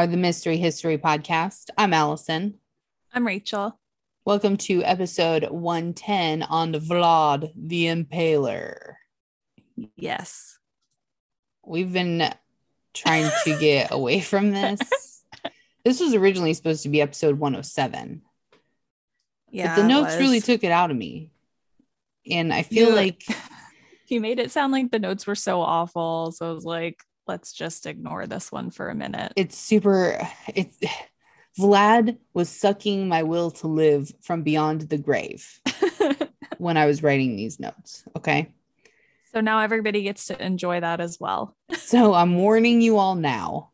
Are the Mystery History Podcast. I'm Allison. I'm Rachel. Welcome to episode 110 on Vlad the Impaler. Yes. We've been trying to get away from this. This was originally supposed to be episode 107. Yeah. but the notes really took it out of me. And I feel You- like you made it sound like the notes were so awful. So I was like, let's just ignore this one for a minute. it's super it's Vlad was sucking my will to live from beyond the grave when I was writing these notes. Okay. so now everybody gets to enjoy that as well. So I'm warning you all now.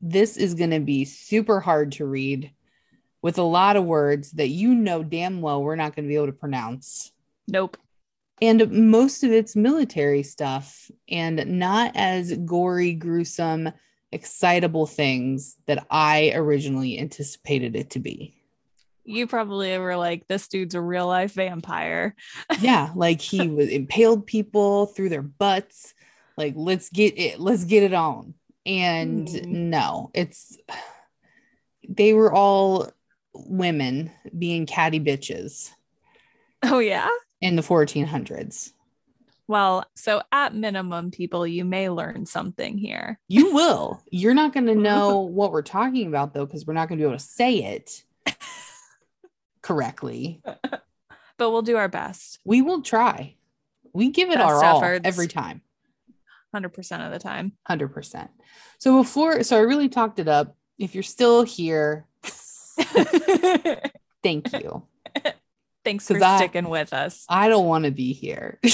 This is going to be super hard to read with a lot of words that you know damn well we're not going to be able to pronounce. Nope. And most of it's military stuff and not as gory, gruesome, excitable things that I originally anticipated it to be. You probably were like, this dude's a real life vampire. Yeah, like he was impaled people through their butts. Like let's get it, let's get it on. And Mhm. no, it's they were all women being catty bitches Oh, yeah. In the 1400s. Well, so at minimum, people, you may learn something here. You will. You're not going to know what we're talking about though cuz we're not going to be able to say it correctly. But we'll do our best We will try. We give it Best our all every time. 100% of the time. 100%. So before so I really talked it up. If you're still here, thank you. Thanks for I- sticking with us. I don't want to be here.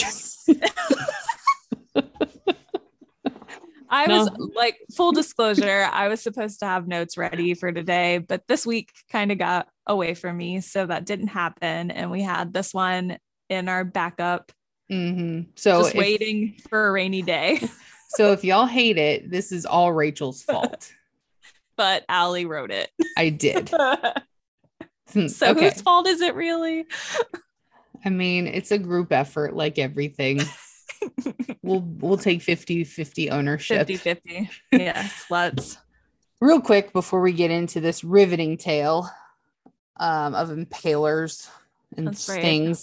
I was like, full disclosure, I was supposed to have notes ready for today, but this week kind of got away from me. So that didn't happen. And we had this one in our backup, Mhm. So just if, waiting for a rainy day. so if y'all hate it, this is all Rachel's fault. but Allie wrote it. I did. So okay. whose fault is it really? I mean, it's a group effort like everything. we'll we'll take 50-50 ownership. 50 50. Yes, let's. Real quick before we get into this riveting tale um, of impalers and That's right.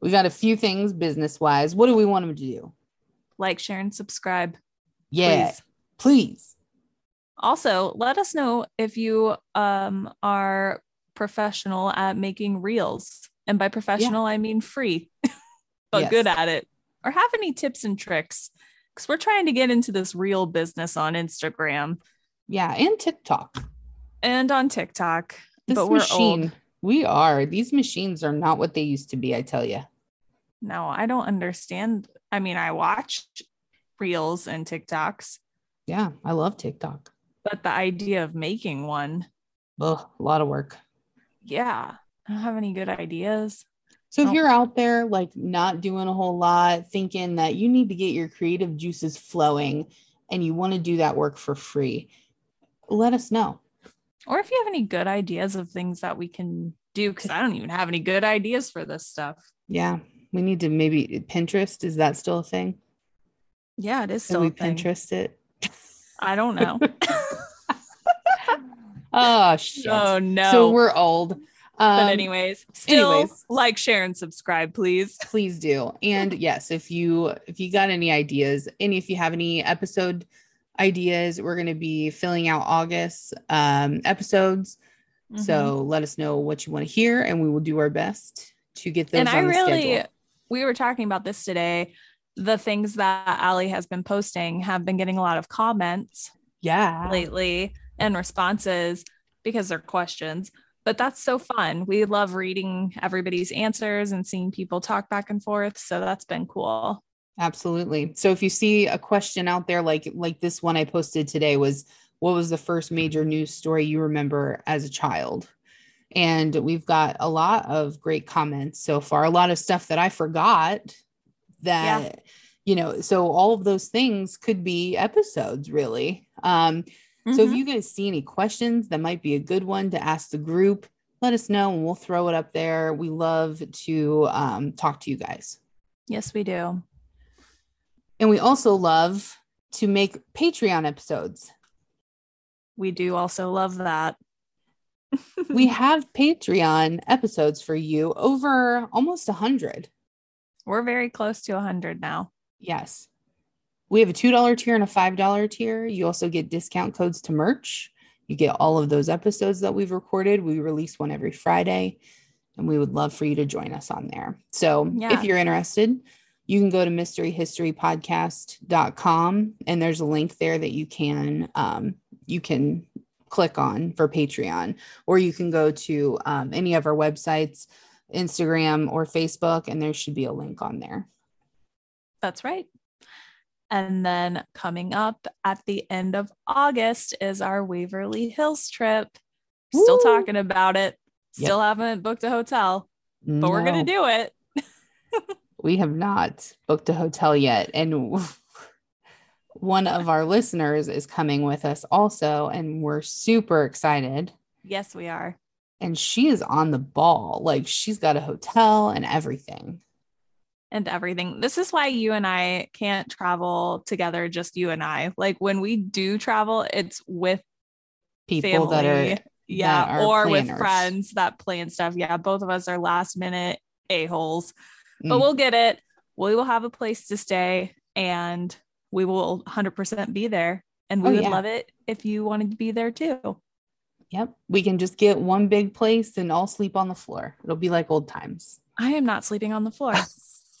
We got a few things business wise. What do we want them to do? Like, share, and subscribe. Yeah, Please. please. Also, let us know if you um, are professional at making reels. And by professional, I mean free, but Yes. good at it. Or have any tips and tricks? Because we're trying to get into this real business on Instagram Yeah, and TikTok. and on TikTok. This but we're machine, old. we are. These machines are not what they used to be, I tell you. No, I don't understand. I mean, I watch reels and TikToks, Yeah, I love TikTok. but the idea of making one, Ugh, a lot of work. Yeah, I don't have any good ideas. So if you're out there like not doing a whole lot, thinking that you need to get your creative juices flowing and you want to do that work for free, let us know. Or if you have any good ideas of things that we can do, because I don't even have any good ideas for this stuff. Yeah, we need to maybe Pinterest. Is that still a thing? Yeah, it is Can still we a thing. Pinterest it? I don't know. Oh shit. oh no. So we're old. Um, but anyways, still anyways. like, share, and subscribe, please. please do and yes if you if you got any ideas and if you have any episode ideas we're going to be filling out august um episodes Mm-hmm. so let us know what you want to hear and we will do our best to get those and I really, schedule. we were talking about this today. The things that Ali has been posting have been getting a lot of comments yeah lately and responses because they're questions. But that's so fun. We love reading everybody's answers and seeing people talk back and forth. So that's been cool. absolutely so if you see a question out there like like this one i posted today was what was the first major news story you remember as a child and we've got a lot of great comments so far a lot of stuff that i forgot that you know so all of those things could be episodes really um so if Mhm. you guys see any questions that might be a good one to ask the group let us know and we'll throw it up there we love to um, talk to you guys yes, we do. and we also love to make patreon episodes We do also love that. we have Patreon episodes for you over almost a hundred. We're very close to a hundred now. Yes. We have a $2 tier and a $5 tier. You also get discount codes to merch. You get all of those episodes that we've recorded. We release one every Friday, and we would love for you to join us on there. So Yeah. if you're interested, you can go to mysteryhistorypodcast.com and there's a link there that you can um, you can click on for Patreon, or you can go to um, any of our websites, Instagram or Facebook, and there should be a link on there. That's right. And then coming up at the end of August is our Waverly Hills trip. Still talking about it. Still haven't booked a hotel, but we're going to do it. we have not booked a hotel yet and one of our listeners is coming with us also and we're super excited Yes, we are. and she is on the ball like she's got a hotel and everything And everything. This is why you and I can't travel together, just you and I. Like when we do travel, it's with people that family. are yeah, that are or with friends that plan stuff. Yeah, both of us are last minute a-holes. but Mm. we'll get it. We will have a place to stay and we will 100% be there. And we Oh, would yeah. love it if you wanted to be there too. yep we can just get one big place and all sleep on the floor it'll be like old times I am not sleeping on the floor.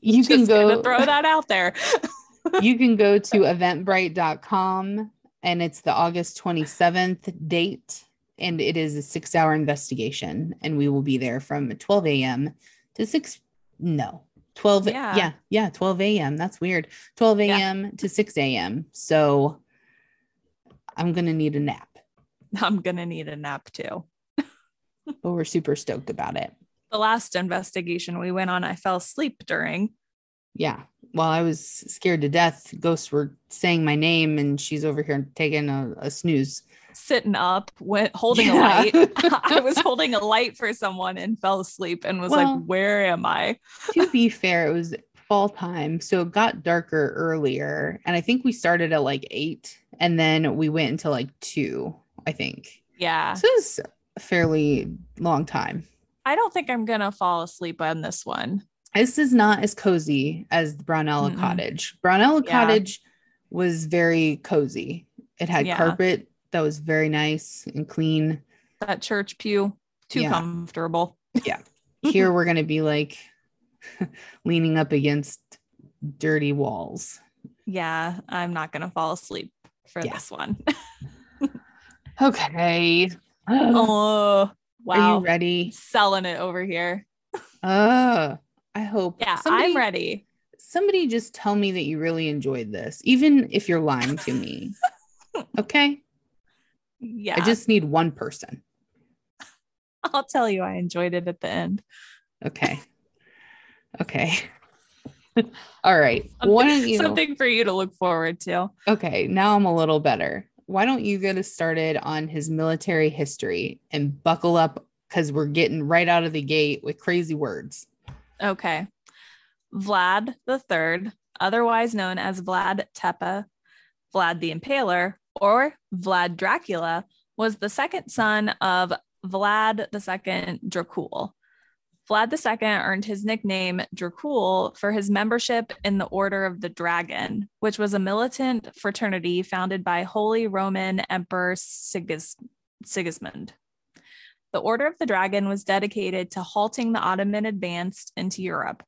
you can Just gonna go throw that out there. you can go to eventbrite.com and it's the August 27th date and it is a six hour investigation and we will be there from 12 a.m. to 6 no 12 Yeah. yeah yeah 12 a.m. that's weird 12 Yeah. a.m. to 6 a.m. so I'm gonna need a nap I'm going to need a nap too. but we're super stoked about it The last investigation we went on, I fell asleep during. yeah while I was scared to death ghosts were saying my name and she's over here taking a, a snooze Sitting up, went holding Yeah. a light. I was holding a light for someone and fell asleep and was Well- like, "Where am I?" to be fair, it was fall time, so it got darker earlier, and I think we started at like eight, and then we went until like two, I think. Yeah, So it was a fairly long time. I don't think I'm gonna fall asleep on this one. This is not as cozy as the Brownella Mm-mm. Cottage. Brownella Yeah. Cottage was very cozy. It had Yeah. carpet that was very nice and clean. That church pew, too Yeah. comfortable. Yeah. Here we're gonna be like leaning up against dirty walls. Yeah, I'm not gonna fall asleep for Yeah. this one. Okay. oh, Are you ready? Selling it over here. Uh, I hope. Yeah, somebody, I'm ready. Somebody just tell me that you really enjoyed this, even if you're lying to me. okay. Yeah, I just need one person. I'll tell you I enjoyed it at the end. Okay. Okay. All right. Don't you? Something for you to look forward to. Okay. Now I'm a little better. Why don't you get us started on his military history and buckle up because we're getting right out of the gate with crazy words. Okay. Vlad the Third, otherwise known as Vlad Tepa, Vlad the Impaler, or Vlad Dracula, was the second son of Vlad II Dracul. Vlad II earned his nickname Dracul for his membership in the Order of the Dragon, which was a militant fraternity founded by Holy Roman Emperor Sigis- Sigismund. The Order of the Dragon was dedicated to halting the Ottoman advance into Europe.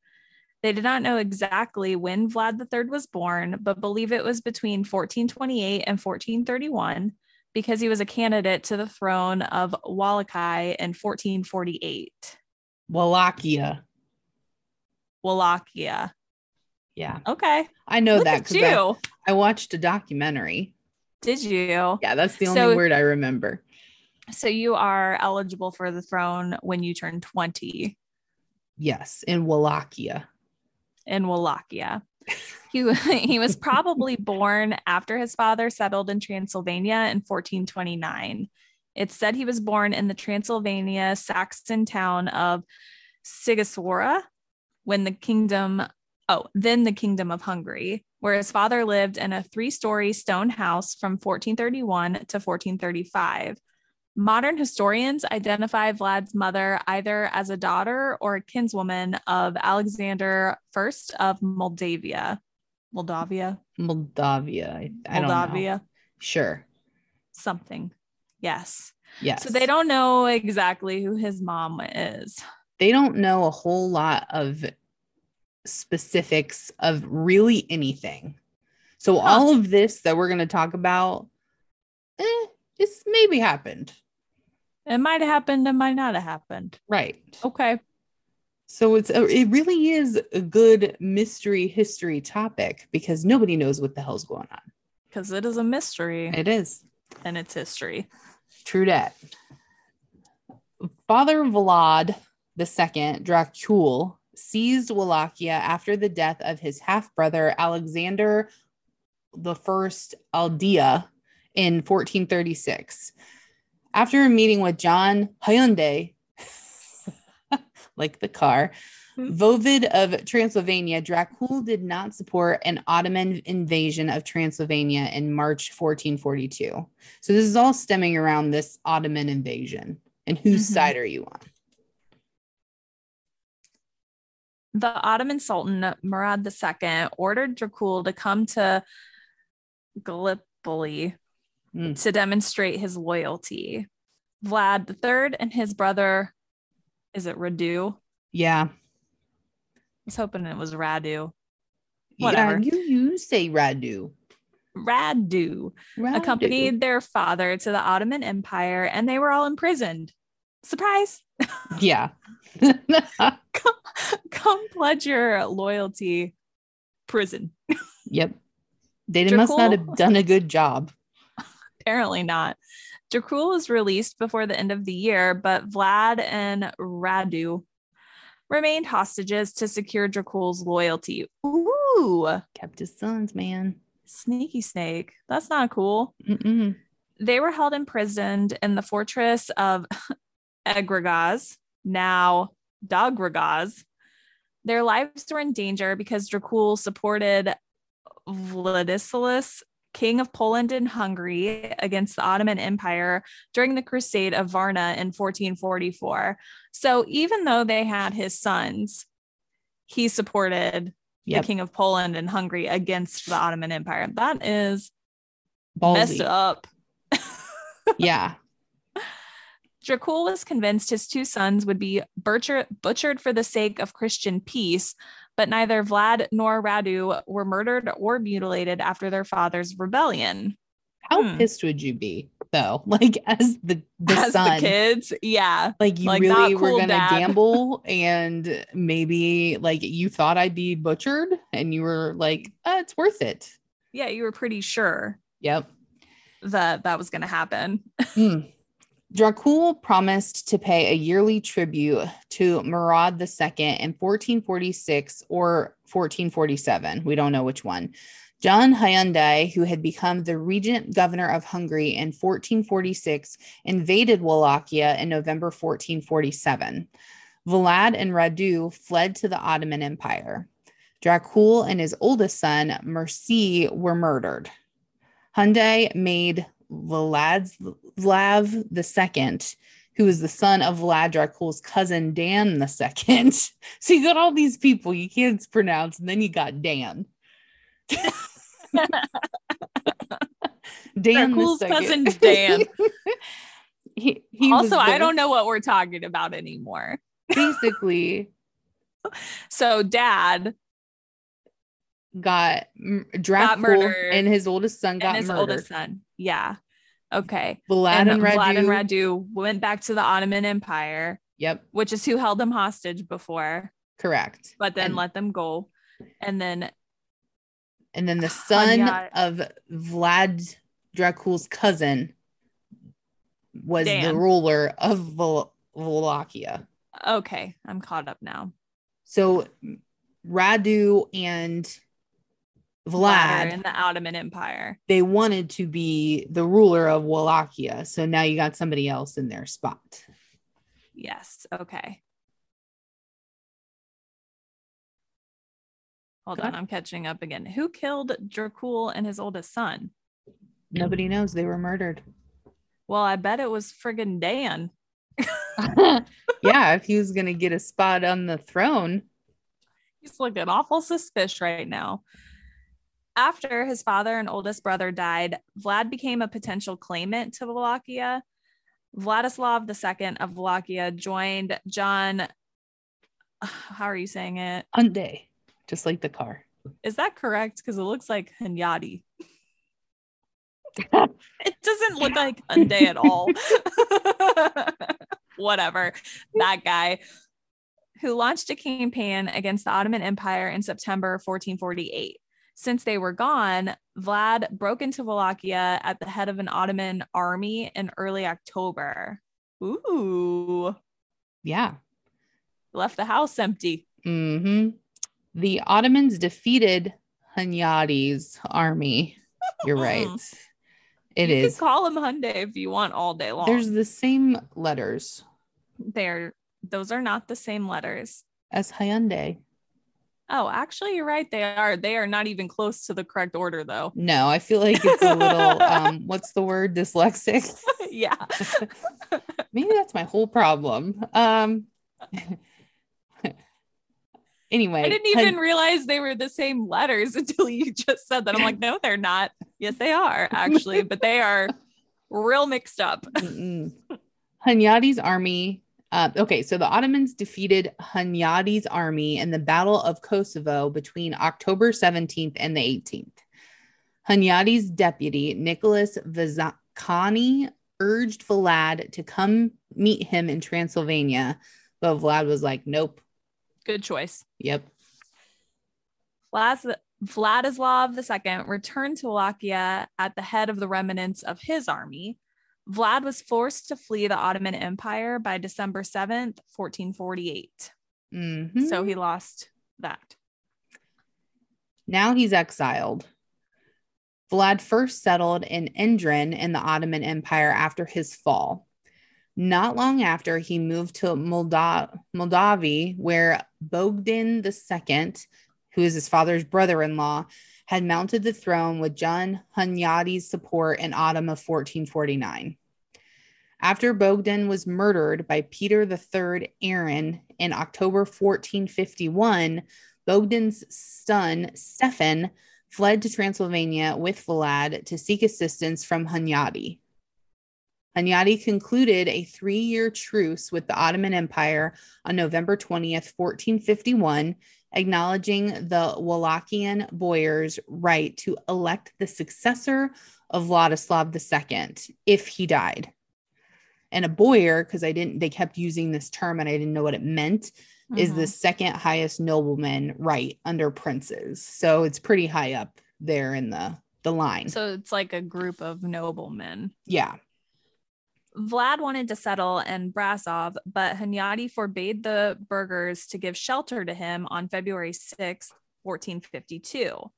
They did not know exactly when Vlad III was born, but believe it was between 1428 and 1431 because he was a candidate to the throne of Wallachia in 1448. Wallachia. Wallachia. Yeah. Okay. I know Look that at because I. I watched a documentary. Did you? Yeah, that's the only So- word I remember. So you are eligible for the throne when you turn 20 Yes, in Wallachia. in Wallachia. He, he was probably born after his father settled in Transylvania in 1429. It's said he was born in the Transylvania Saxon town of Sigiswara when the kingdom, oh, then the kingdom of Hungary. where his father lived in a three story stone house from 1431 to 1435. Modern historians identify Vlad's mother either as a daughter or a kinswoman of Alexander I of Moldavia. Moldavia? Moldavia. I, I Moldavia. Don't know. Sure. Something. Yes. Yes. So they don't know exactly who his mom is. They don't know a whole lot of specifics of really anything. So huh. all of this that we're going to talk about, eh, it's maybe happened. It might have happened. It might not have happened. Right. Okay. So it's a, it really is a good mystery history topic because nobody knows what the hell's going on. Because it is a mystery. It is. And it's history. True. Father Vlad II, Dracul, seized Wallachia after the death of his half brother Alexander I Aldea in 1436. After a meeting with John Hyundai, like the car. Voivod of Transylvania, Dracul did not support an Ottoman invasion of Transylvania in March 1442. So this is all stemming around this Ottoman invasion. And whose mm-hmm. side are you on? The Ottoman Sultan Murad II ordered Dracul to come to Gallipoli mm. to demonstrate his loyalty. Vlad III and his brother, is it Radu? Yeah. Was hoping it was Radu. Whatever. Yeah, you, you say Radu. Radu, Radu accompanied their father to the Ottoman Empire and they were all imprisoned. Surprise. Yeah. come, come pledge your loyalty. Prison. Yep. They Dracul, must not have done a good job. Apparently not. Dracul was released before the end of the year, but Vlad and Radu remained hostages to secure Dracul's loyalty. Ooh, kept his sons, man. Sneaky snake. That's not cool. Mm-mm. They were held imprisoned in the fortress of Egragaz, now Dogragaz. Their lives were in danger because Dracul supported Vladislaus, king of Poland and Hungary, against the Ottoman Empire during the Crusade of Varna in 1444. So even though they had his sons, he supported yep. the king of Poland and Hungary against the Ottoman Empire. That is Ballsy. messed up. yeah. Dracul was convinced his two sons would be butcher- butchered for the sake of Christian peace, but neither Vlad nor Radu were murdered or mutilated after their father's rebellion. How hmm. pissed would you be though? Like as the, the as son, the kids, yeah. Like you like, really cool, were gonna dad. gamble and maybe like you thought I'd be butchered and you were like, oh, it's worth it. Yeah, you were pretty sure. Yep. That that was gonna happen. Hmm. Dracul promised to pay a yearly tribute to Murad II in 1446 or 1447. We don't know which one. John Hyundai, who had become the regent governor of Hungary in 1446, invaded Wallachia in November 1447. Vlad and Radu fled to the Ottoman Empire. Dracul and his oldest son, Mircea, were murdered. Hyundai made Vlad II, who was the son of Vlad Dracul's cousin Dan II. so you got all these people you can't pronounce, and then you got Dan. Dan Dracul's cousin Dan. he, he also, I don't know what we're talking about anymore. Basically. so dad got Dracul murdered, and his oldest son got his murdered. oldest son. Yeah. Okay. Vlad and, and Radu. Vlad and Radu went back to the Ottoman Empire. Yep. Which is who held them hostage before. Correct. But then and, let them go. And then and then the son of Vlad Dracul's cousin was Dan. the ruler of Vol- Wallachia. Okay, I'm caught up now. So Radu and Vlad in the Ottoman Empire. They wanted to be the ruler of Wallachia. So now you got somebody else in their spot. Yes. Okay. Hold Go on, ahead. I'm catching up again. Who killed Dracul and his oldest son? Nobody knows they were murdered. Well, I bet it was friggin' Dan. yeah, if he was gonna get a spot on the throne. He's looking awful suspicious right now. After his father and oldest brother died, Vlad became a potential claimant to Wallachia. Vladislav II of Wallachia joined John. How are you saying it? Hyundai, just like the car. Is that correct? Because it looks like Hunyadi. it doesn't look like Hyundai at all. Whatever. That guy who launched a campaign against the Ottoman Empire in September 1448. Since they were gone, Vlad broke into Wallachia at the head of an Ottoman army in early October. Ooh, Yeah. left the house empty. hmm The Ottomans defeated Hunyadi's army. You're right. It you is. could call him Hyundai if you want all day long. There's the same letters They're those are not the same letters. as Hyundai. Oh, actually, you're right. They are. They are not even close to the correct order, though. No, I feel like it's a little um what's the word dyslexic. yeah. Maybe that's my whole problem. Um anyway, I didn't Hun- even realize they were the same letters until you just said that. I'm like, no, they're not. Yes, they are actually, but they are real mixed up. Hunyadi's army. Uh, okay, so the Ottomans defeated Hunyadi's army in the Battle of Kosovo between October 17th and the 18th. Hunyadi's deputy, Nicholas Vizcani, urged Vlad to come meet him in Transylvania, but Vlad was like, nope. Good choice. Yep. Vlas- Vladislav II returned to Wallachia at the head of the remnants of his army. Vlad was forced to flee the Ottoman Empire by December 7th, 1448. Mhm. So he lost that. Now he's exiled. Vlad first settled in Endrin in the Ottoman Empire after his fall. Not long after, he moved to Molda- Moldavia, where Bogdan II, who is his father's brother in law, had mounted the throne with John Hunyadi's support in autumn of 1449. After Bogdan was murdered by Peter III Aaron in October 1451, Bogdan's son, Stefan, fled to Transylvania with Vlad to seek assistance from Hunyadi. Hunyadi concluded a three year truce with the Ottoman Empire on November 20th, 1451, acknowledging the Wallachian boyar's right to elect the successor of Vladislav II if he died. And a boyar, because I didn't, they kept using this term and I didn't know what it meant, is the Mhm. second highest nobleman right under princes. So it's pretty high up there in the the line. So it's like a group of noblemen. yeah. Vlad wanted to settle in Brasov, but Hunyadi forbade the burghers to give shelter to him on February 6, 1452.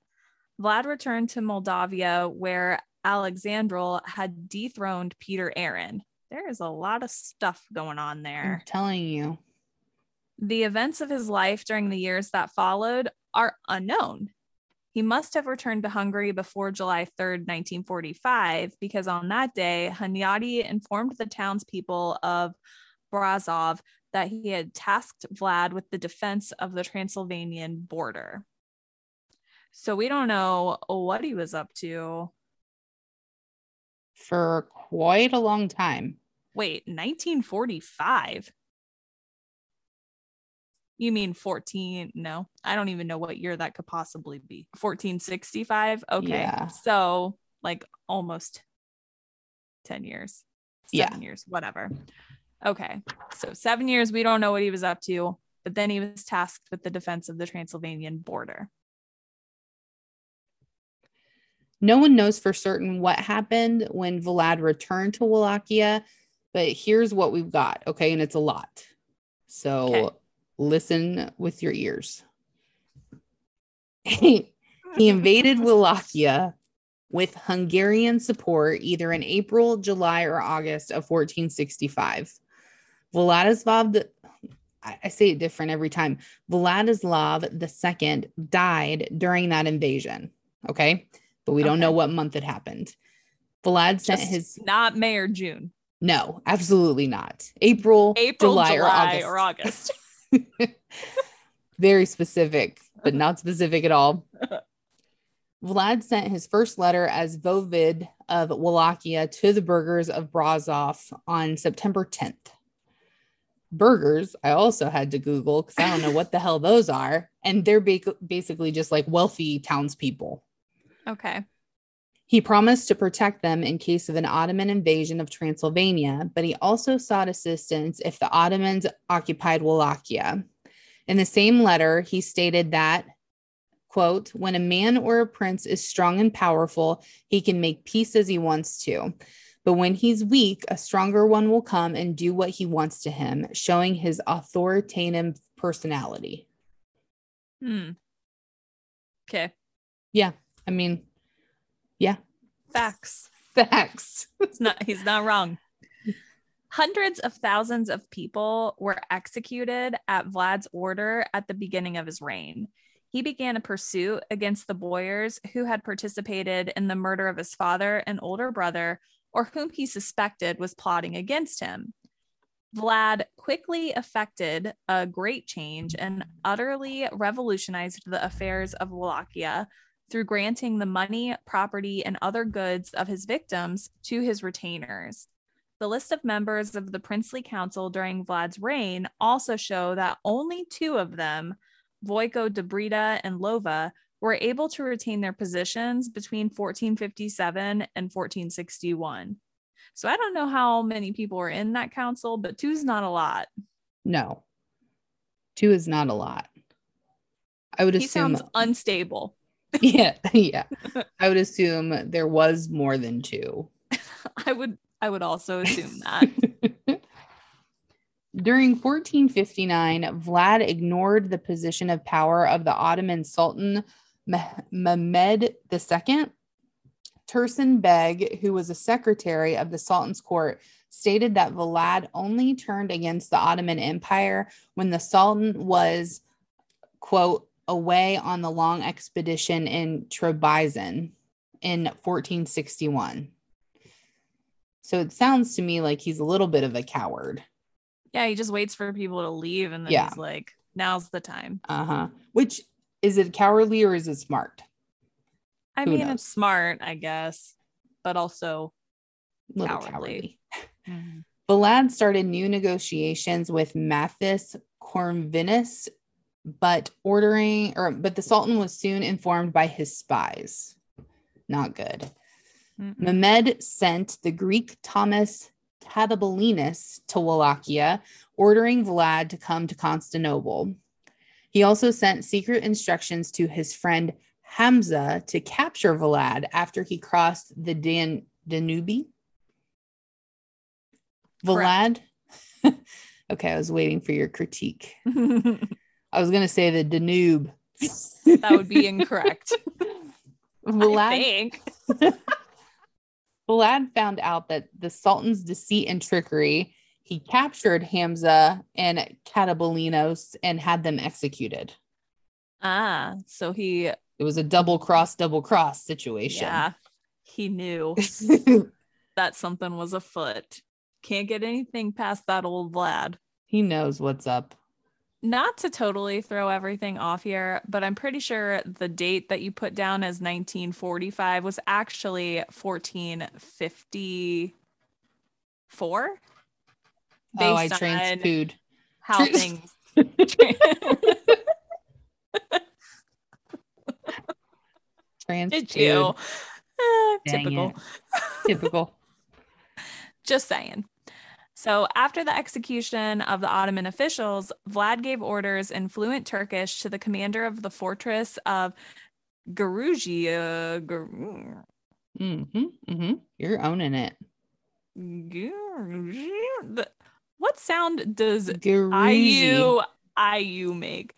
Vlad returned to Moldavia, where Alexandrel had dethroned Peter Aaron. There is a lot of stuff going on there. I'm there. telling you. The events of his life during the years that followed are unknown. He must have returned to Hungary before July 3rd, 1945, because on that day, Hunyadi informed the townspeople of Brasov that he had tasked Vlad with the defense of the Transylvanian border. So we don't know what he was up to. For quite a long time. Wait, 1945? You mean 14? No, I don't even know what year that could possibly be. 1465? Okay. Yeah. So, like almost 10 years, Yeah. seven years, whatever. Okay. So, seven years, we don't know what he was up to, but then he was tasked with the defense of the Transylvanian border. No one knows for certain what happened when Vlad returned to Wallachia, but here's what we've got. Okay. And it's a lot. So Okay. Listen with your ears. he invaded Wallachia with Hungarian support either in April, July, or August of 1465. Vladislav, the, I, I say it different every time. Vladislav II died during that invasion. Okay. But we don't Okay. know what month it happened. Vlad sent Just his not May or June. no, absolutely not. April, April, July, July, or August. or August. Very specific, but not specific at all. Vlad sent his first letter as Vovid of Wallachia to the burghers of Brasov on September 10th. Burgers, I also had to Google because I don't know what the hell those are. And they're ba- basically just like wealthy townspeople. okay. He promised to protect them in case of an Ottoman invasion of Transylvania, but he also sought assistance if the Ottomans occupied Wallachia. In the same letter, he stated that, quote, when a man or a prince is strong and powerful, he can make peace as he wants to. But when he's weak, a stronger one will come and do what he wants to him, showing his authoritative personality. Hmm. Okay. Yeah. I mean, yeah, Facts. facts. It's not he's not wrong. Hundreds of thousands of people were executed at Vlad's order at the beginning of his reign. He began a pursuit against the boyars who had participated in the murder of his father and older brother, or whom he suspected was plotting against him. Vlad quickly effected a great change and utterly revolutionized the affairs of Wallachia through granting the money, property, and other goods of his victims to his retainers. The list of members of the princely council during Vlad's reign also show that only two of them, Voiko Debrida and Lova, were able to retain their positions between 1457 and 1461. So I don't know how many people were in that council, but two is not a lot. No, two is not a lot. I would He assume, sounds unstable. yeah, yeah. I would assume there was more than two. I would I would also assume that. During 1459, Vlad ignored the position of power of the Ottoman Sultan Meh- Mehmed II. Tursun Beg, who was a secretary of the Sultan's court, stated that Vlad only turned against the Ottoman Empire when the Sultan was, quote, away on the long expedition in Trebizond in 1461. So it sounds to me like he's a little bit of a coward. Yeah, he just waits for people to leave and then Yeah. he's like, now's the time. Uh huh. Which is it cowardly or is it smart? I Who mean, knows? it's smart, I guess, but also Little Cowardly. cowardly. Vlad started new negotiations with Matthias Corvinus, but ordering or but the Sultan was soon informed by his spies. Not good. Mm-mm. Mehmed sent the Greek Thomas Catabalinus to Wallachia, ordering Vlad to come to Constantinople. He also sent secret instructions to his friend Hamza to capture Vlad after he crossed the Dan- Danube. Vlad. okay, I was waiting for your critique. I was going to say the Danube. that would be incorrect. I Vlad think. Vlad found out that the Sultan's deceit and trickery, he captured Hamza and Catabolinos and had them executed. Ah, so he, It was a double cross, double cross situation. yeah, he knew that something was afoot. Can't get anything past that old Vlad. he knows what's up. Not to totally throw everything off here, but I'm pretty sure the date that you put down as 1945 was actually 1454. oh, I transpooed. how Trans- things. Transpooed. Did you? Uh, typical. it. Typical. Just saying. So, after the execution of the Ottoman officials, Vlad gave orders in fluent Turkish to the commander of the fortress of Garujia. Gar- hmm hmm You're owning it. What sound does. IU IU make?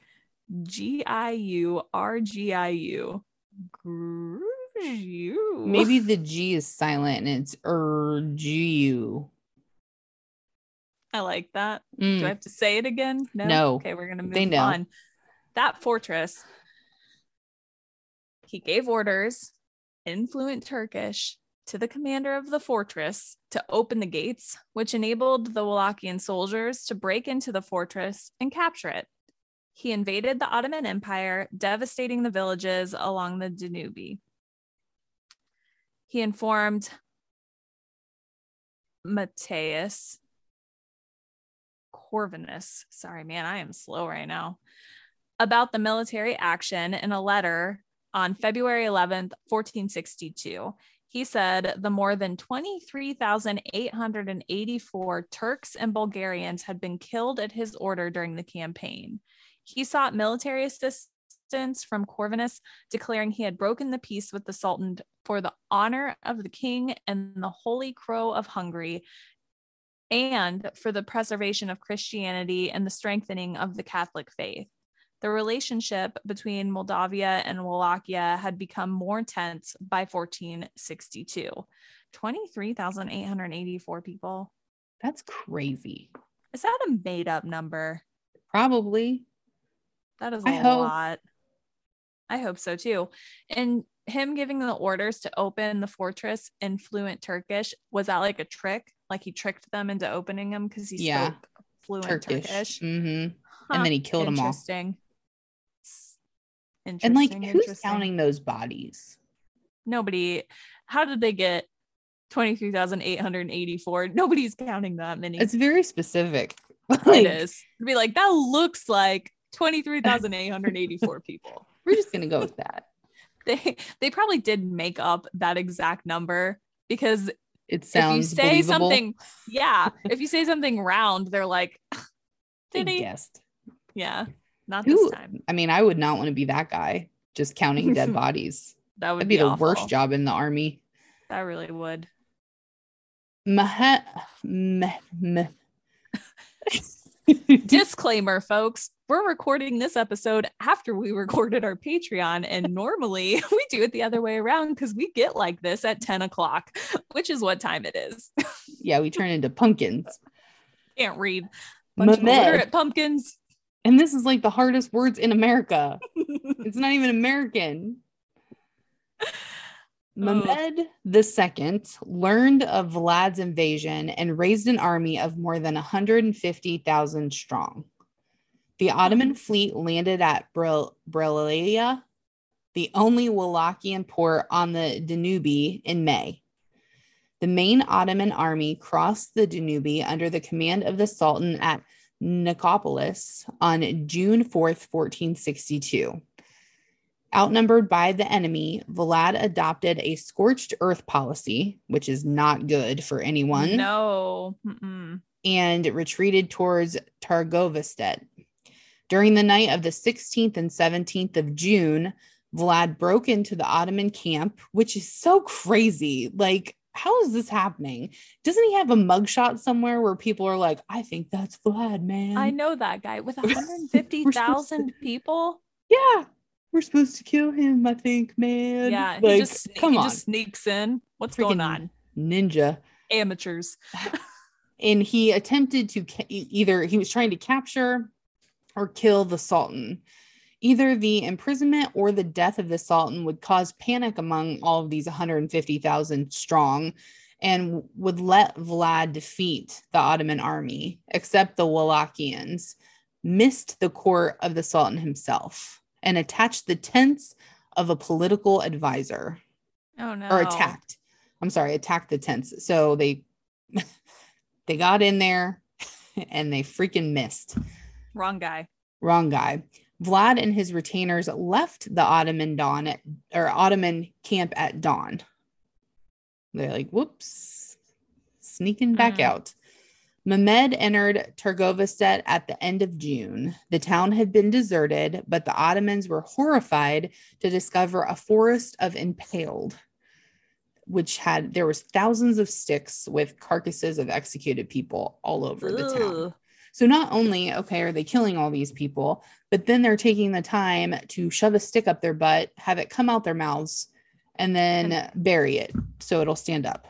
G I U R G I U. Maybe the G is silent and it's er G-U. I like that. Mm. Do I have to say it again? No. No. Okay, we're gonna move on. That fortress. He gave orders in fluent Turkish to the commander of the fortress to open the gates, which enabled the Wallachian soldiers to break into the fortress and capture it. He invaded the Ottoman Empire, devastating the villages along the Danube. He informed Matthias Corvinus, sorry, man, I am slow right now, about the military action in a letter on February 11th, 1462. He said the more than 23,884 Turks and Bulgarians had been killed at his order during the campaign. He sought military assistance from Corvinus, declaring he had broken the peace with the Sultan for the honor of the king and the Holy Crow of Hungary, and for the preservation of Christianity and the strengthening of the Catholic faith. The relationship between Moldavia and Wallachia had become more tense by 1462. 23,884 people. That's crazy. Is that a made up number? Probably. That is a I hope. lot. I hope so too. And him giving the orders to open the fortress in fluent Turkish, was that like a trick? Like he tricked them into opening them because he Yeah. spoke fluent Turkish. Turkish? hmm Huh, And then he killed them all. Interesting. And like, who's counting those bodies? Nobody. How did they get 23,884? Nobody's counting that many. It's very specific. it Like, is. To be like, that looks like 23,884 people. We're just gonna go with that. They they probably did make up that exact number because It if you sounds say believable. something, yeah, if you say something round, they're like, did he? guessed. Yeah, not Who? this time. I mean, I would not want to be that guy. Just counting dead bodies. That would That'd be, the awful. worst job in the army. That really would. Maha, meh, meh. Disclaimer, folks. We're recording this episode after we recorded our Patreon, and normally we do it the other way around because we get like this at 10 o'clock, which is what time it is. yeah, we turn into pumpkins. Can't read. Bunch of illiterate pumpkins. And this is like the hardest words in America. It's not even American. Oh. Mehmed II learned of Vlad's invasion and raised an army of more than 150,000 strong. The Ottoman hmm. fleet landed at Brilia, the only Wallachian port on the Danube, in May. The main Ottoman army crossed the Danube under the command of the Sultan at Nicopolis on June 4th, 1462. Outnumbered by the enemy, Vlad adopted a scorched earth policy, which is not good for anyone, No. Mm-mm. and retreated towards Targovestet. During the night of the 16th and 17th of June, Vlad broke into the Ottoman camp, which is so crazy. Like, how is this happening? Doesn't he have a mugshot somewhere where people are like, I think that's Vlad, man? I know that guy with We're 150,000 people. Yeah, we're supposed to kill him, I think, man. Yeah, like, he just come he on, just sneaks in. What's going on? ninja. Amateurs. and he attempted to ca- either he was trying to capture or kill the sultan either the imprisonment or the death of the sultan would cause panic among all of these 150,000 strong and would let Vlad defeat the Ottoman army except the Wallachians missed the court of the sultan himself and attached the tents of a political advisor Oh no. or attacked. I'm sorry, attacked the tents. So they they got in there and they freaking missed. Wrong guy. Wrong guy. Vlad and his retainers left the Ottoman dawn at, or Ottoman camp at dawn. They're like, whoops, sneaking back Mm. out. Mehmed entered Targovestet at the end of June. The town had been deserted, but the Ottomans were horrified to discover a forest of impaled, which had there was thousands of sticks with carcasses of executed people all over the town. So not only okay are they killing all these people, but then they're taking the time to shove a stick up their butt, have it come out their mouths, and then bury it so it'll stand up.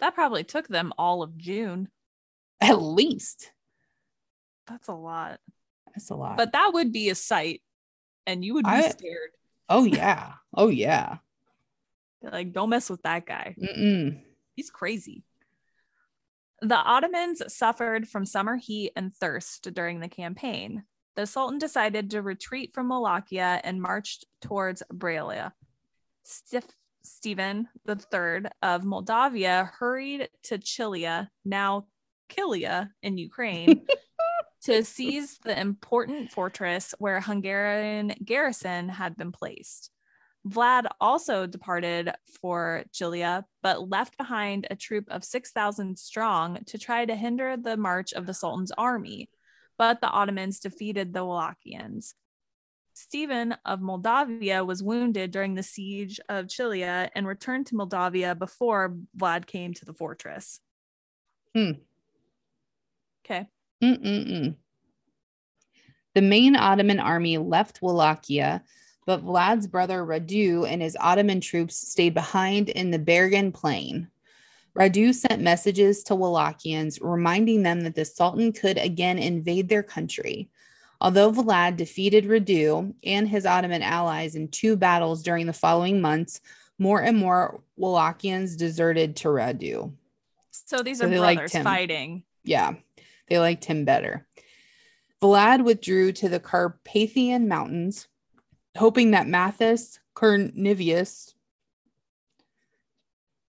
That probably took them all of June. At least. That's a lot. That's a lot. But that would be a sight and you would be I- scared. oh yeah. Oh yeah. Like, don't mess with that guy. Mm-mm. He's crazy. The Ottomans suffered from summer heat and thirst during the campaign. The Sultan decided to retreat from Wallachia and marched towards Braila. Stif- Stephen III of Moldavia hurried to Chilia, now Kilia in Ukraine, to seize the important fortress where Hungarian garrison had been placed. Vlad also departed for Chilia, but left behind a troop of 6,000 strong to try to hinder the march of the Sultan's army. But the Ottomans defeated the Wallachians. Stephen of Moldavia was wounded during the siege of Chilia and returned to Moldavia before Vlad came to the fortress. Hmm. Okay. Mm-mm-mm. The main Ottoman army left Wallachia, but Vlad's brother Radu and his Ottoman troops stayed behind in the Bergen Plain. Radu sent messages to Wallachians reminding them that the Sultan could again invade their country. Although Vlad defeated Radu and his Ottoman allies in two battles during the following months, more and more Wallachians deserted to Radu. So these So are brothers fighting. Yeah, they liked him better. Vlad withdrew to the Carpathian Mountains, hoping that Mathis Cornivius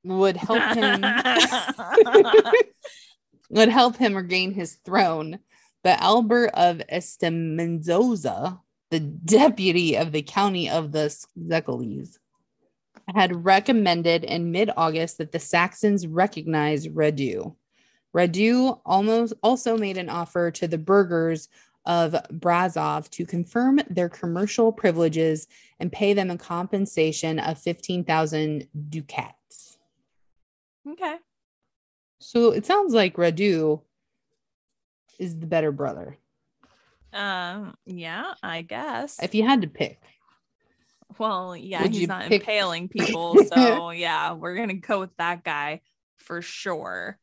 would help him would help him regain his throne. But Albert of Estemenzoza, the deputy of the county of the Zekeles, had recommended in mid-August that the Saxons recognize Radu. Radu almost also made an offer to the burghers of Brazov to confirm their commercial privileges and pay them a compensation of 15,000 ducats. okay. So it sounds like Radu is the better brother. Um, yeah, I guess. If you had to pick, Well, yeah, Would he's not pick- impaling people. So, yeah, we're going to go with that guy for sure.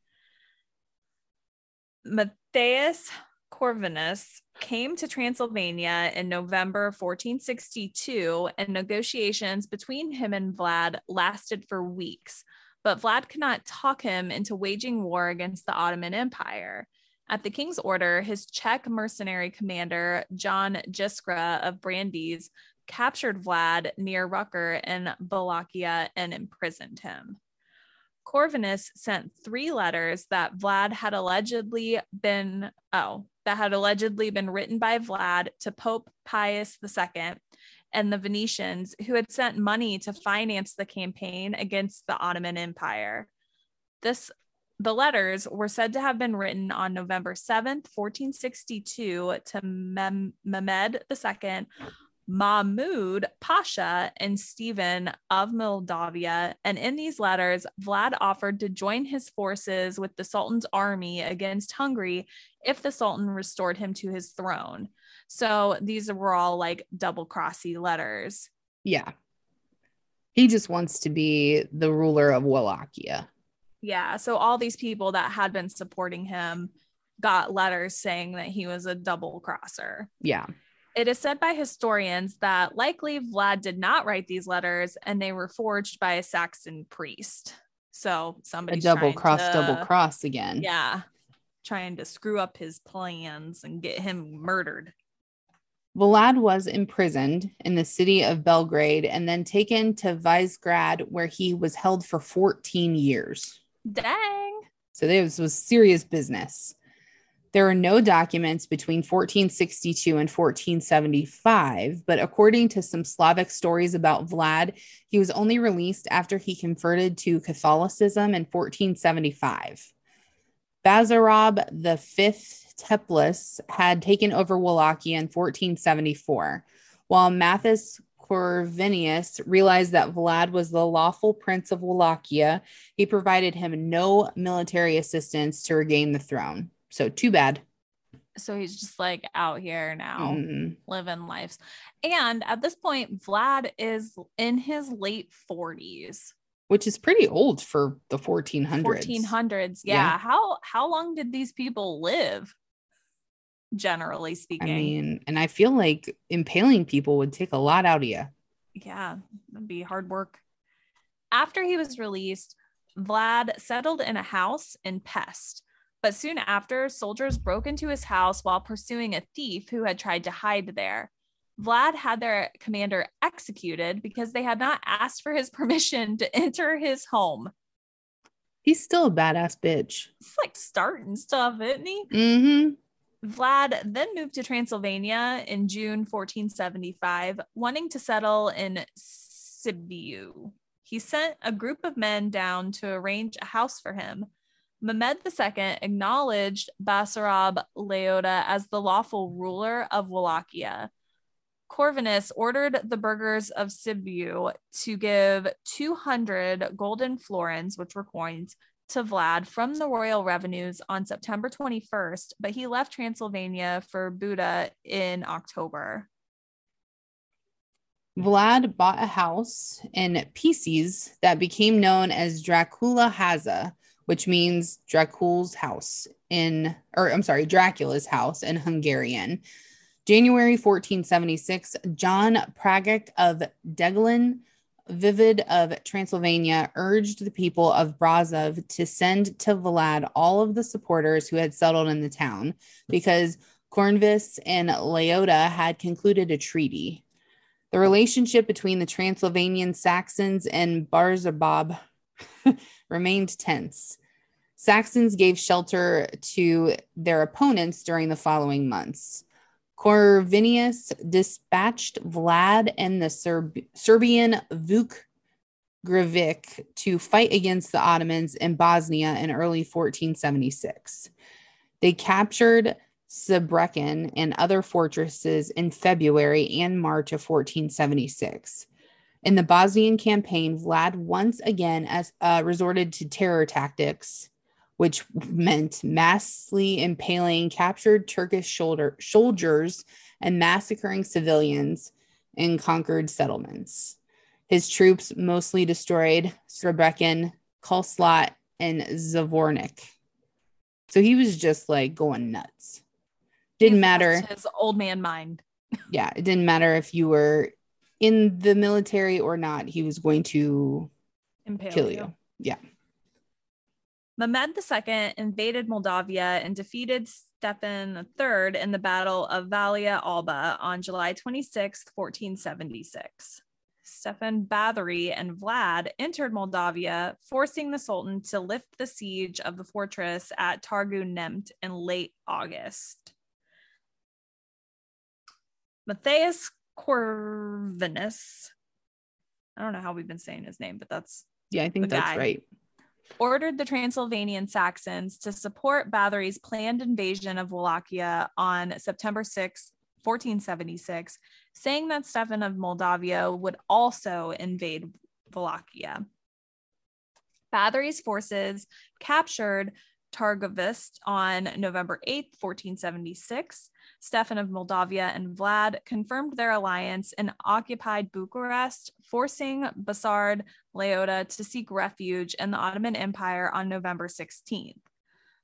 Matthias Corvinus came to Transylvania in November 1462, and negotiations between him and Vlad lasted for weeks. But Vlad could not talk him into waging war against the Ottoman Empire. At the king's order, his Czech mercenary commander, John Jiskra of Brandes, captured Vlad near Rucker in Wallachia and imprisoned him. Corvinus sent three letters that Vlad had allegedly been, oh, that had allegedly been written by Vlad to Pope Pius II and the Venetians, who had sent money to finance the campaign against the Ottoman Empire. This the letters were said to have been written on November 7th, 1462, to Mem- Mehmed II, Mahmud Pasha, and Stephen of Moldavia. And in these letters, Vlad offered to join his forces with the Sultan's army against Hungary if the Sultan restored him to his throne. So these were all like double crossy letters. yeah. He just wants to be the ruler of Wallachia. Yeah. So all these people that had been supporting him got letters saying that he was a double crosser. Yeah. It is said by historians that likely Vlad did not write these letters and they were forged by a Saxon priest. So somebody double cross, double cross again. Yeah. Trying to screw up his plans and get him murdered. Vlad was imprisoned in the city of Belgrade and then taken to Visegrad, where he was held for 14 years. Dang. So this was serious business. There are no documents between 1462 and 1475, but according to some Slavic stories about Vlad, he was only released after he converted to Catholicism in 1475. Basarab the fifth Teplis had taken over Wallachia in 1474, while Mathis Corvinius realized that Vlad was the lawful prince of Wallachia. He provided him no military assistance to regain the throne. So too bad. So he's just like out here now. Mhm. living lives. And at this point, Vlad is in his late 40s. which is pretty old for the 1400s. 1400s. Yeah. Yeah. How how long did these people live? Generally speaking. I mean, and I feel like impaling people would take a lot out of you. yeah, that'd be hard work. After he was released, Vlad settled in a house in Pest. But soon after, soldiers broke into his house while pursuing a thief who had tried to hide there. Vlad had their commander executed because they had not asked for his permission to enter his home. He's still a badass bitch. It's like starting stuff, isn't he? Mm-hmm. Vlad then moved to Transylvania in June 1475, wanting to settle in Sibiu. He sent a group of men down to arrange a house for him. Mehmed II acknowledged Basarab Leota as the lawful ruler of Wallachia. Corvinus ordered the burghers of Sibiu to give 200 golden florins, which were coins, to Vlad from the royal revenues on September 21st, but he left Transylvania for Buda in October. Vlad bought a house in Pieces that became known as Dracula Haza, which means Dracula's house in, or I'm sorry, Dracula's house in Hungarian. January 1476, John Pragek of Deglin, Vivid of Transylvania, urged the people of Brazov to send to Vlad all of the supporters who had settled in the town because Cornvis and Leota had concluded a treaty. The relationship between the Transylvanian Saxons and Barzabab remained tense. Saxons gave shelter to their opponents during the following months. Corvinius dispatched Vlad and the Serb- Serbian Vuk Grivik to fight against the Ottomans in Bosnia in early 1476. They captured Sebrekin and other fortresses in February and March of 1476. In the Bosnian campaign, Vlad once again as, uh, resorted to terror tactics, which meant massively impaling captured Turkish shoulder, soldiers and massacring civilians in conquered settlements. His troops mostly destroyed Srebrekin, Kulslat, and Zavornik. So he was just like going nuts. Didn't He's matter. His old man mind. Yeah, it didn't matter if you were in the military or not. He was going to Impale kill you. Yeah. Mehmed II invaded Moldavia and defeated Stefan III in the Battle of Valea Alba on July 26, 1476. Stefan Bathory and Vlad entered Moldavia, forcing the Sultan to lift the siege of the fortress at Targu Neamt in late August. Matthias Corvinus, I don't know how we've been saying his name, but that's Yeah, I think that's guy. right. ordered the Transylvanian Saxons to support Bathory's planned invasion of Wallachia on September 6, 1476, saying that Stefan of Moldavia would also invade Wallachia. Bathory's forces captured Targovist on November 8, 1476. Stefan of Moldavia and Vlad confirmed their alliance and occupied Bucharest, forcing Basard Leota to seek refuge in the Ottoman Empire on November 16th.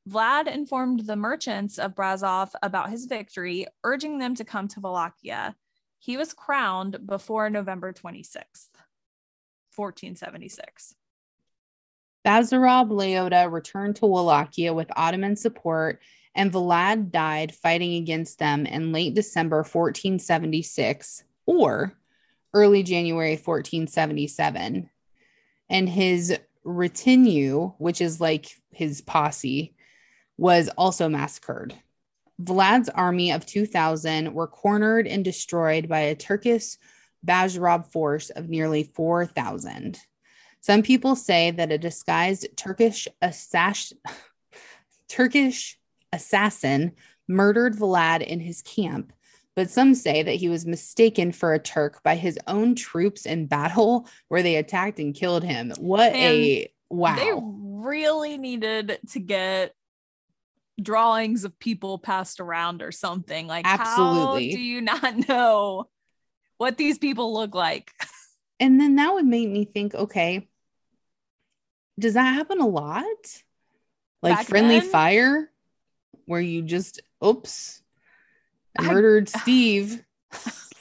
Vlad informed the merchants of Brazov about his victory, urging them to come to Wallachia. He was crowned before November 26th, 1476. Basarab Leota returned to Wallachia with Ottoman support, and Vlad died fighting against them in late December 1476 or early January 1477. And his retinue, which is like his posse, was also massacred. Vlad's army of 2,000 were cornered and destroyed by a Turkish Basarab force of nearly 4,000. Some people say that a disguised Turkish assassin, Turkish assassin murdered Vlad in his camp, but some say that he was mistaken for a Turk by his own troops in battle where they attacked and killed him. What a wow. They really needed to get drawings of people passed around or something. Like, Absolutely. how do you not know what these people look like? and then that would make me think okay, does that happen a lot? Like Back friendly then? fire, where you just oops, I I- murdered Steve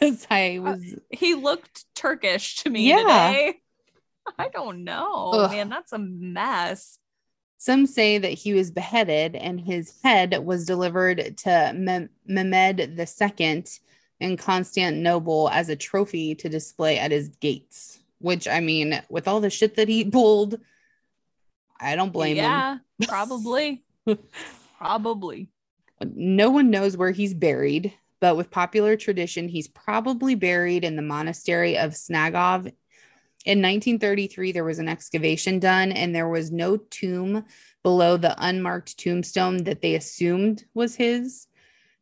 because I was He looked Turkish to me Yeah. today. I don't know. Ugh. Man, that's a mess. Some say that he was beheaded and his head was delivered to Mem- Mehmed II in Constantinople as a trophy to display at his gates. Which, I mean, with all the shit that he pulled, I don't blame him. yeah, probably. probably. No one knows where he's buried, but with popular tradition, he's probably buried in the monastery of Snagov. In 1933, there was an excavation done, and there was no tomb below the unmarked tombstone that they assumed was his.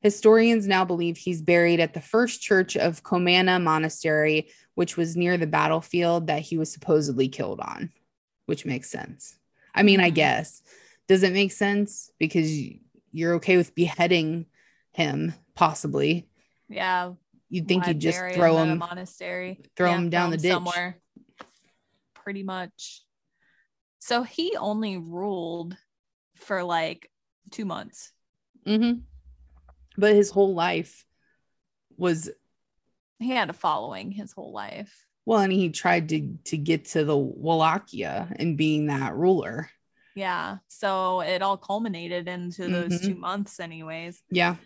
Historians now believe he's buried at the first church of Comana Monastery, which was near the battlefield that he was supposedly killed on, which makes sense. I mean, I guess. Does it make sense? Because you're okay with beheading him, possibly. Yeah. You'd think you'd just throw him. monastery. throw him down the ditch. somewhere. Pretty much. So he only ruled for like two months. hmm But his whole life was He had a following his whole life. Well, and he tried to to get to the Wallachia and being that ruler. Yeah. So it all culminated into those Mhm. two months, anyways. Yeah,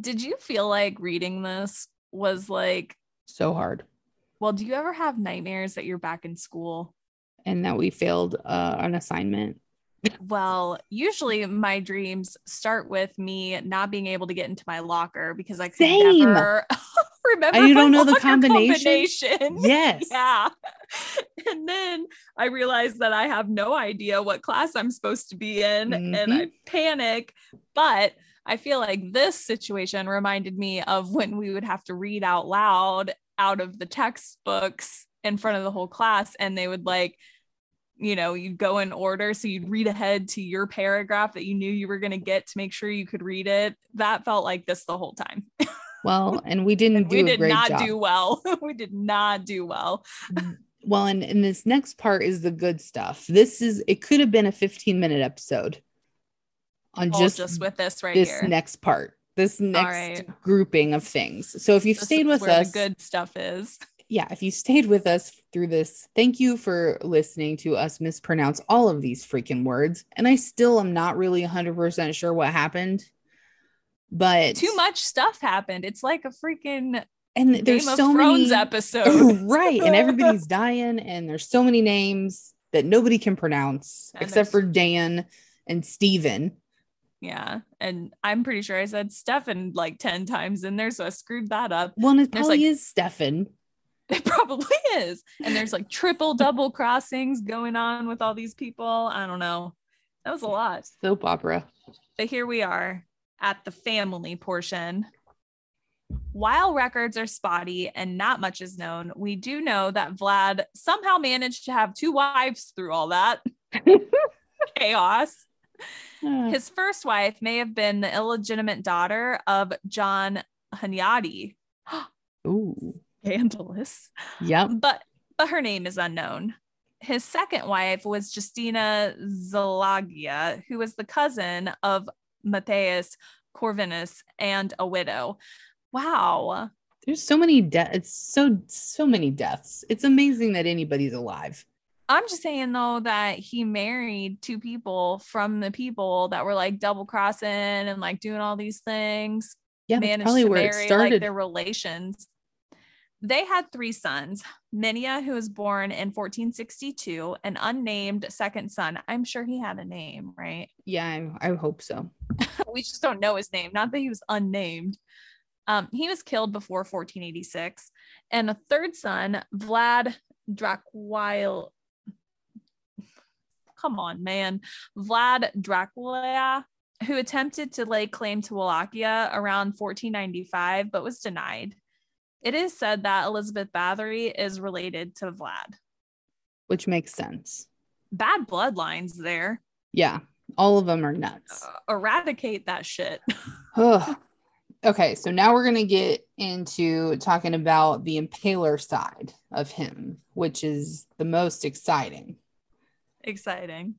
Did you feel like reading this was like, so hard, well, do you ever have nightmares that you're back in school? and that we failed uh, an assignment. Well, usually my dreams start with me not being able to get into my locker because I could Same. never remember. And you don't know the combination? combination. Yes. Yeah. And then I realized that I have no idea what class I'm supposed to be in and Mm-hmm. I panic. But I feel like this situation reminded me of when we would have to read out loud out of the textbooks in front of the whole class and they would like you know you'd go in order so you'd read ahead to your paragraph that you knew you were going to get to make sure you could read it that felt like this the whole time Well, and we didn't and do we did not job. do well we did not do well mm, well, and, and this next part is the good stuff. This is it could have been a 15 minute episode on just, just, with this right this here next part, this next right. grouping of things. So if you've This stayed with us, the good stuff is yeah, if you stayed with us through this, thank you for listening to us mispronounce all of these freaking words. And I still am not really 100% sure what happened, but too much stuff happened it's like a freaking And Game there's of so Thrones many episode right, and everybody's dying, and there's so many names that nobody can pronounce And except for Dan and Steven. yeah and i'm pretty sure i said stefan like 10 times in there so i screwed that up Well, and it probably like- is Stefan. It probably is. And there's like triple double crossings going on with all these people. I don't know. That was a lot. Soap opera. But here we are at the family portion. While records are spotty and not much is known, we do know that Vlad somehow managed to have two wives through all that chaos. Ah, His first wife may have been the illegitimate daughter of John Hunyadi. Ooh. Scandalous. Yep. but but her name is unknown. His second wife was Justina Zalagia, who was the cousin of Matthias Corvinus and a widow. Wow. There's so many deaths. It's so so many deaths. It's amazing that anybody's alive. I'm just saying though that he married two people from the people that were like double crossing and like doing all these things. Yeah, managed probably to where it marry like started. their relations. They had three sons. Minia, who was born in 1462, an unnamed second son. I'm sure he had a name, right? yeah, I, I hope so. we just don't know his name. Not that he was unnamed. Um, he was killed before 1486. And a third son, Vlad Dracula. Come on, man. Vlad Dracula, who attempted to lay claim to Wallachia around 1495, but was denied. It is said that Elizabeth Bathory is related to Vlad. Which makes sense. Bad bloodlines there. Yeah, all of them are nuts. Uh, eradicate that shit. Okay, so now we're gonna get into talking about the impaler side of him, which is the most exciting. Exciting.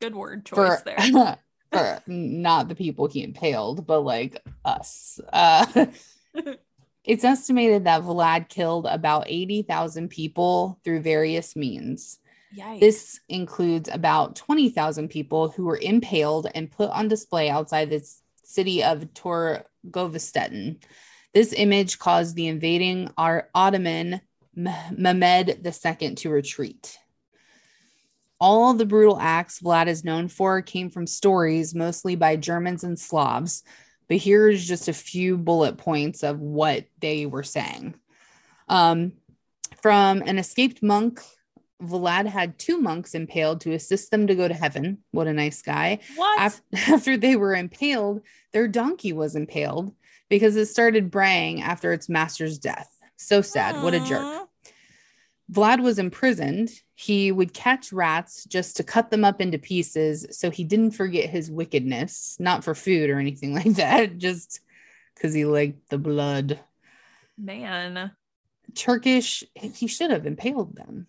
Good word choice for, there. for not the people he impaled, but like us. Uh, it's estimated that Vlad killed about 80,000 people through various means. Yikes. This includes about 20,000 people who were impaled and put on display outside the city of Torgovistetten. This image caused the invading our Ottoman Mehmed II to retreat. All the brutal acts Vlad is known for came from stories, mostly by Germans and Slavs. But here's just a few bullet points of what they were saying. Um, from an escaped monk, Vlad had two monks impaled to assist them to go to heaven. What a nice guy. What? After they were impaled, their donkey was impaled because it started braying after its master's death. So sad. What a jerk. Vlad was imprisoned. He would catch rats just to cut them up into pieces so he didn't forget his wickedness, not for food or anything like that, just because he liked the blood. Man. Turkish, he should have impaled them.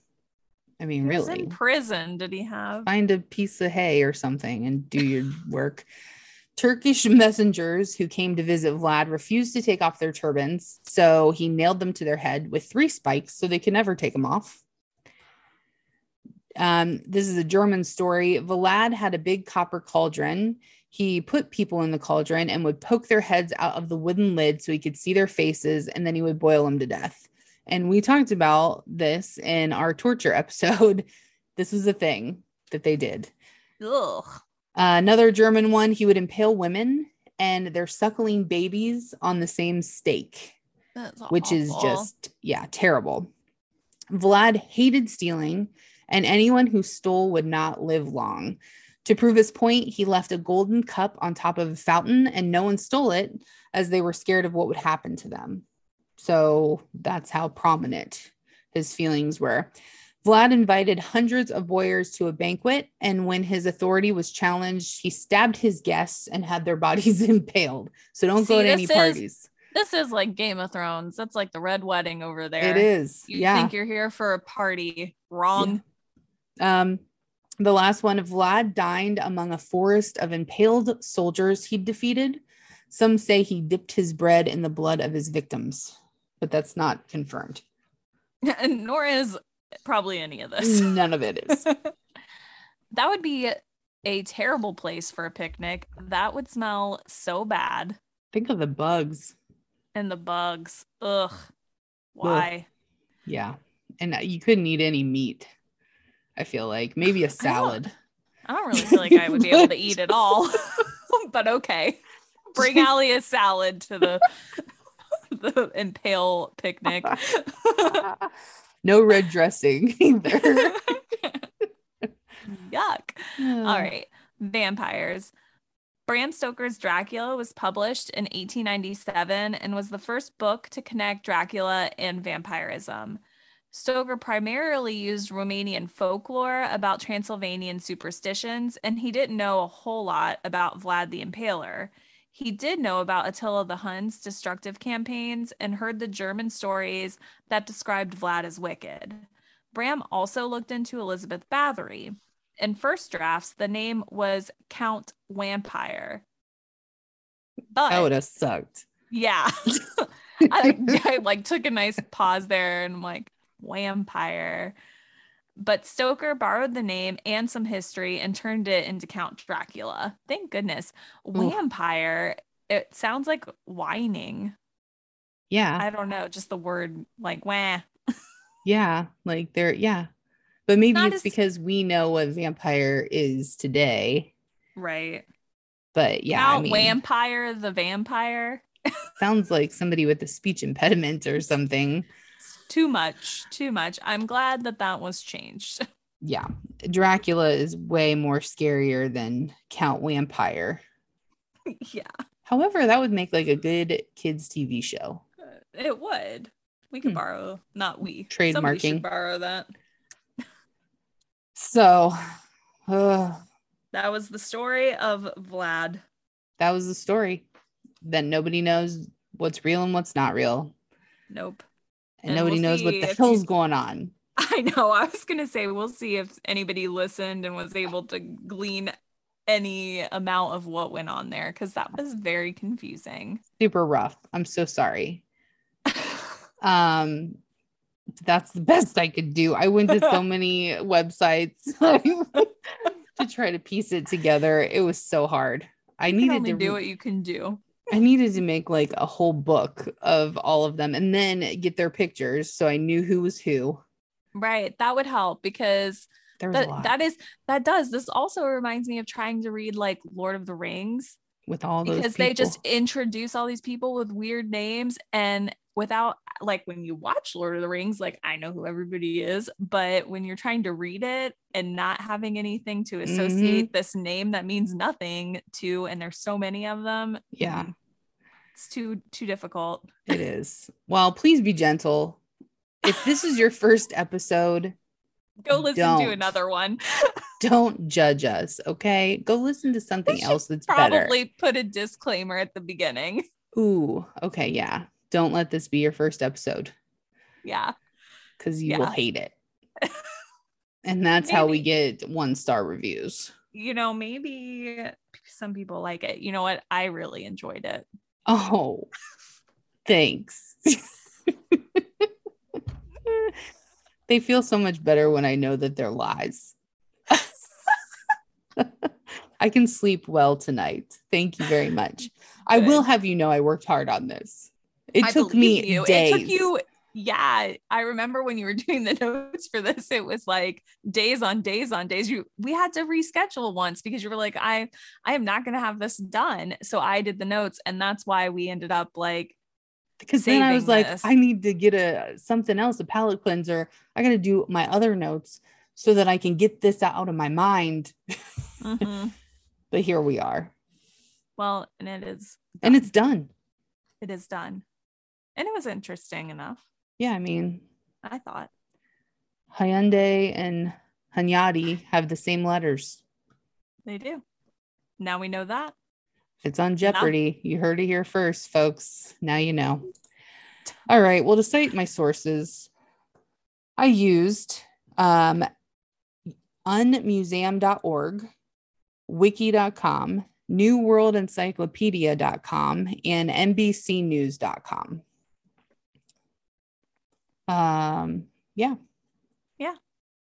I mean, really. in prison, did he have? Find a piece of hay or something and do your work. Turkish messengers who came to visit Vlad refused to take off their turbans, so he nailed them to their head with three spikes so they could never take them off. Um, this is a German story. Vlad had a big copper cauldron. He put people in the cauldron and would poke their heads out of the wooden lid so he could see their faces, and then he would boil them to death. And we talked about this in our torture episode. This was a thing that they did. Ugh. Uh, another German one, he would impale women and their suckling babies on the same stake, That's which is just, yeah, terrible. Vlad hated stealing, and anyone who stole would not live long. To prove his point, he left a golden cup on top of a fountain, and no one stole it as they were scared of what would happen to them. So that's how prominent his feelings were. Vlad invited hundreds of warriors to a banquet, and when his authority was challenged, he stabbed his guests and had their bodies impaled. So don't See, go to any is- parties. This is like Game of Thrones. That's like the red wedding over there. It is. You yeah. think you're here for a party. Wrong. Um, the last one, Vlad dined among a forest of impaled soldiers he'd defeated. Some say he dipped his bread in the blood of his victims, but that's not confirmed. and nor is probably any of this. None of it is. that would be a terrible place for a picnic. That would smell so bad. Think of the bugs. And the bugs. Ugh. Why? Yeah. And you couldn't eat any meat. I feel like maybe a salad. I don't really feel like I would be able to eat at all. but okay. Bring Allie a salad to the the impale picnic. No red dressing either. Yuck. All right. Vampires. Bram Stoker's Dracula was published in 1897 and was the first book to connect Dracula and vampirism. Stoker primarily used Romanian folklore about Transylvanian superstitions, and he didn't know a whole lot about Vlad the Impaler. He did know about Attila the Hun's destructive campaigns and heard the German stories that described Vlad as wicked. Bram also looked into Elizabeth Bathory. In first drafts, the name was Count Vampire. But that would have sucked. yeah, I, I like took a nice pause there and I'm like vampire. But Stoker borrowed the name and some history and turned it into Count Dracula. Thank goodness. Vampire. It sounds like whining. Yeah. I don't know, just the word like wah. Yeah, like they're yeah. But maybe not it's as- because we know what vampire is today. Right. But yeah, Count I mean, Vampire the vampire. sounds like somebody with a speech impediment or something. Too much. Too much. I'm glad that that was changed. Yeah, Dracula is way more scarier than Count Vampire. yeah, However, that would make like a good kids TV show. it would. We could Hmm. borrow, not we. Trademarking. borrow that. So, uh, That was the story of Vlad. that was the story. That nobody knows what's real and what's not real, Nope. And, And nobody we'll knows what the hell's you- going on. I know. I was going to say, we'll see if anybody listened and was able to glean any amount of what went on there because that was very confusing. Super rough. I'm so sorry. um, that's the best I could do. I went to so many websites to try to piece it together. It was so hard. I needed to do re- what you can do. I needed to make like a whole book of all of them and then get their pictures so I knew who was who. Right. That would help because There was a that, that is that does. This also reminds me of trying to read like Lord of the Rings with all those because they just introduce all these people with weird names and without like when you watch Lord of the Rings, like I know who everybody is, but when you're trying to read it and not having anything to associate Mm-hmm. this name that means nothing to, and there's so many of them, Yeah. it's too too difficult. It is. Well, please be gentle. If this is your first episode, Go listen to Don't. another one. don't judge us, okay? Go listen to something else that's better. Probably put a disclaimer at the beginning. Ooh, okay, yeah. Don't let this be your first episode Yeah. because you will hate it. and that's how we get one star reviews. You know, maybe some people like it. You know what? I really enjoyed it. Oh, thanks. They feel so much better when I know that they're lies. I can sleep well tonight. Thank you very much. I will have you know I worked hard on this. It I took me you. days. It took you. Yeah, I remember when you were doing the notes for this. It was like days on days on days. You we had to reschedule once because you were like, I I am not going to have this done. So I did the notes, and that's why we ended up like because then I was like, this. I need to get a something else, a palate cleanser. I got to do my other notes so that I can get this out of my mind. mhm. But here we are, well, and it is and it's done. it is done, and it was interesting enough. Yeah, I mean, I thought. Hyundai and Hunyadi have the same letters. They do. Now we know that. It's on Jeopardy. You heard it here first, folks. Now you know. All right. Well, to cite my sources, I used um, unmuseum.org, wiki.com, newworldencyclopedia.com, and nbcnews.com. Um, yeah. Yeah.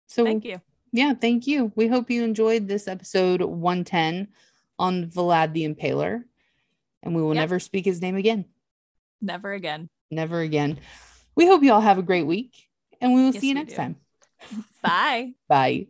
So Thank you. yeah, thank you. We hope you enjoyed this episode 110 on Vlad the Impaler. And we will Yep. never speak his name again. Never again. Never again. We hope you all have a great week and we will Yes, see you next do. time. Bye. Bye.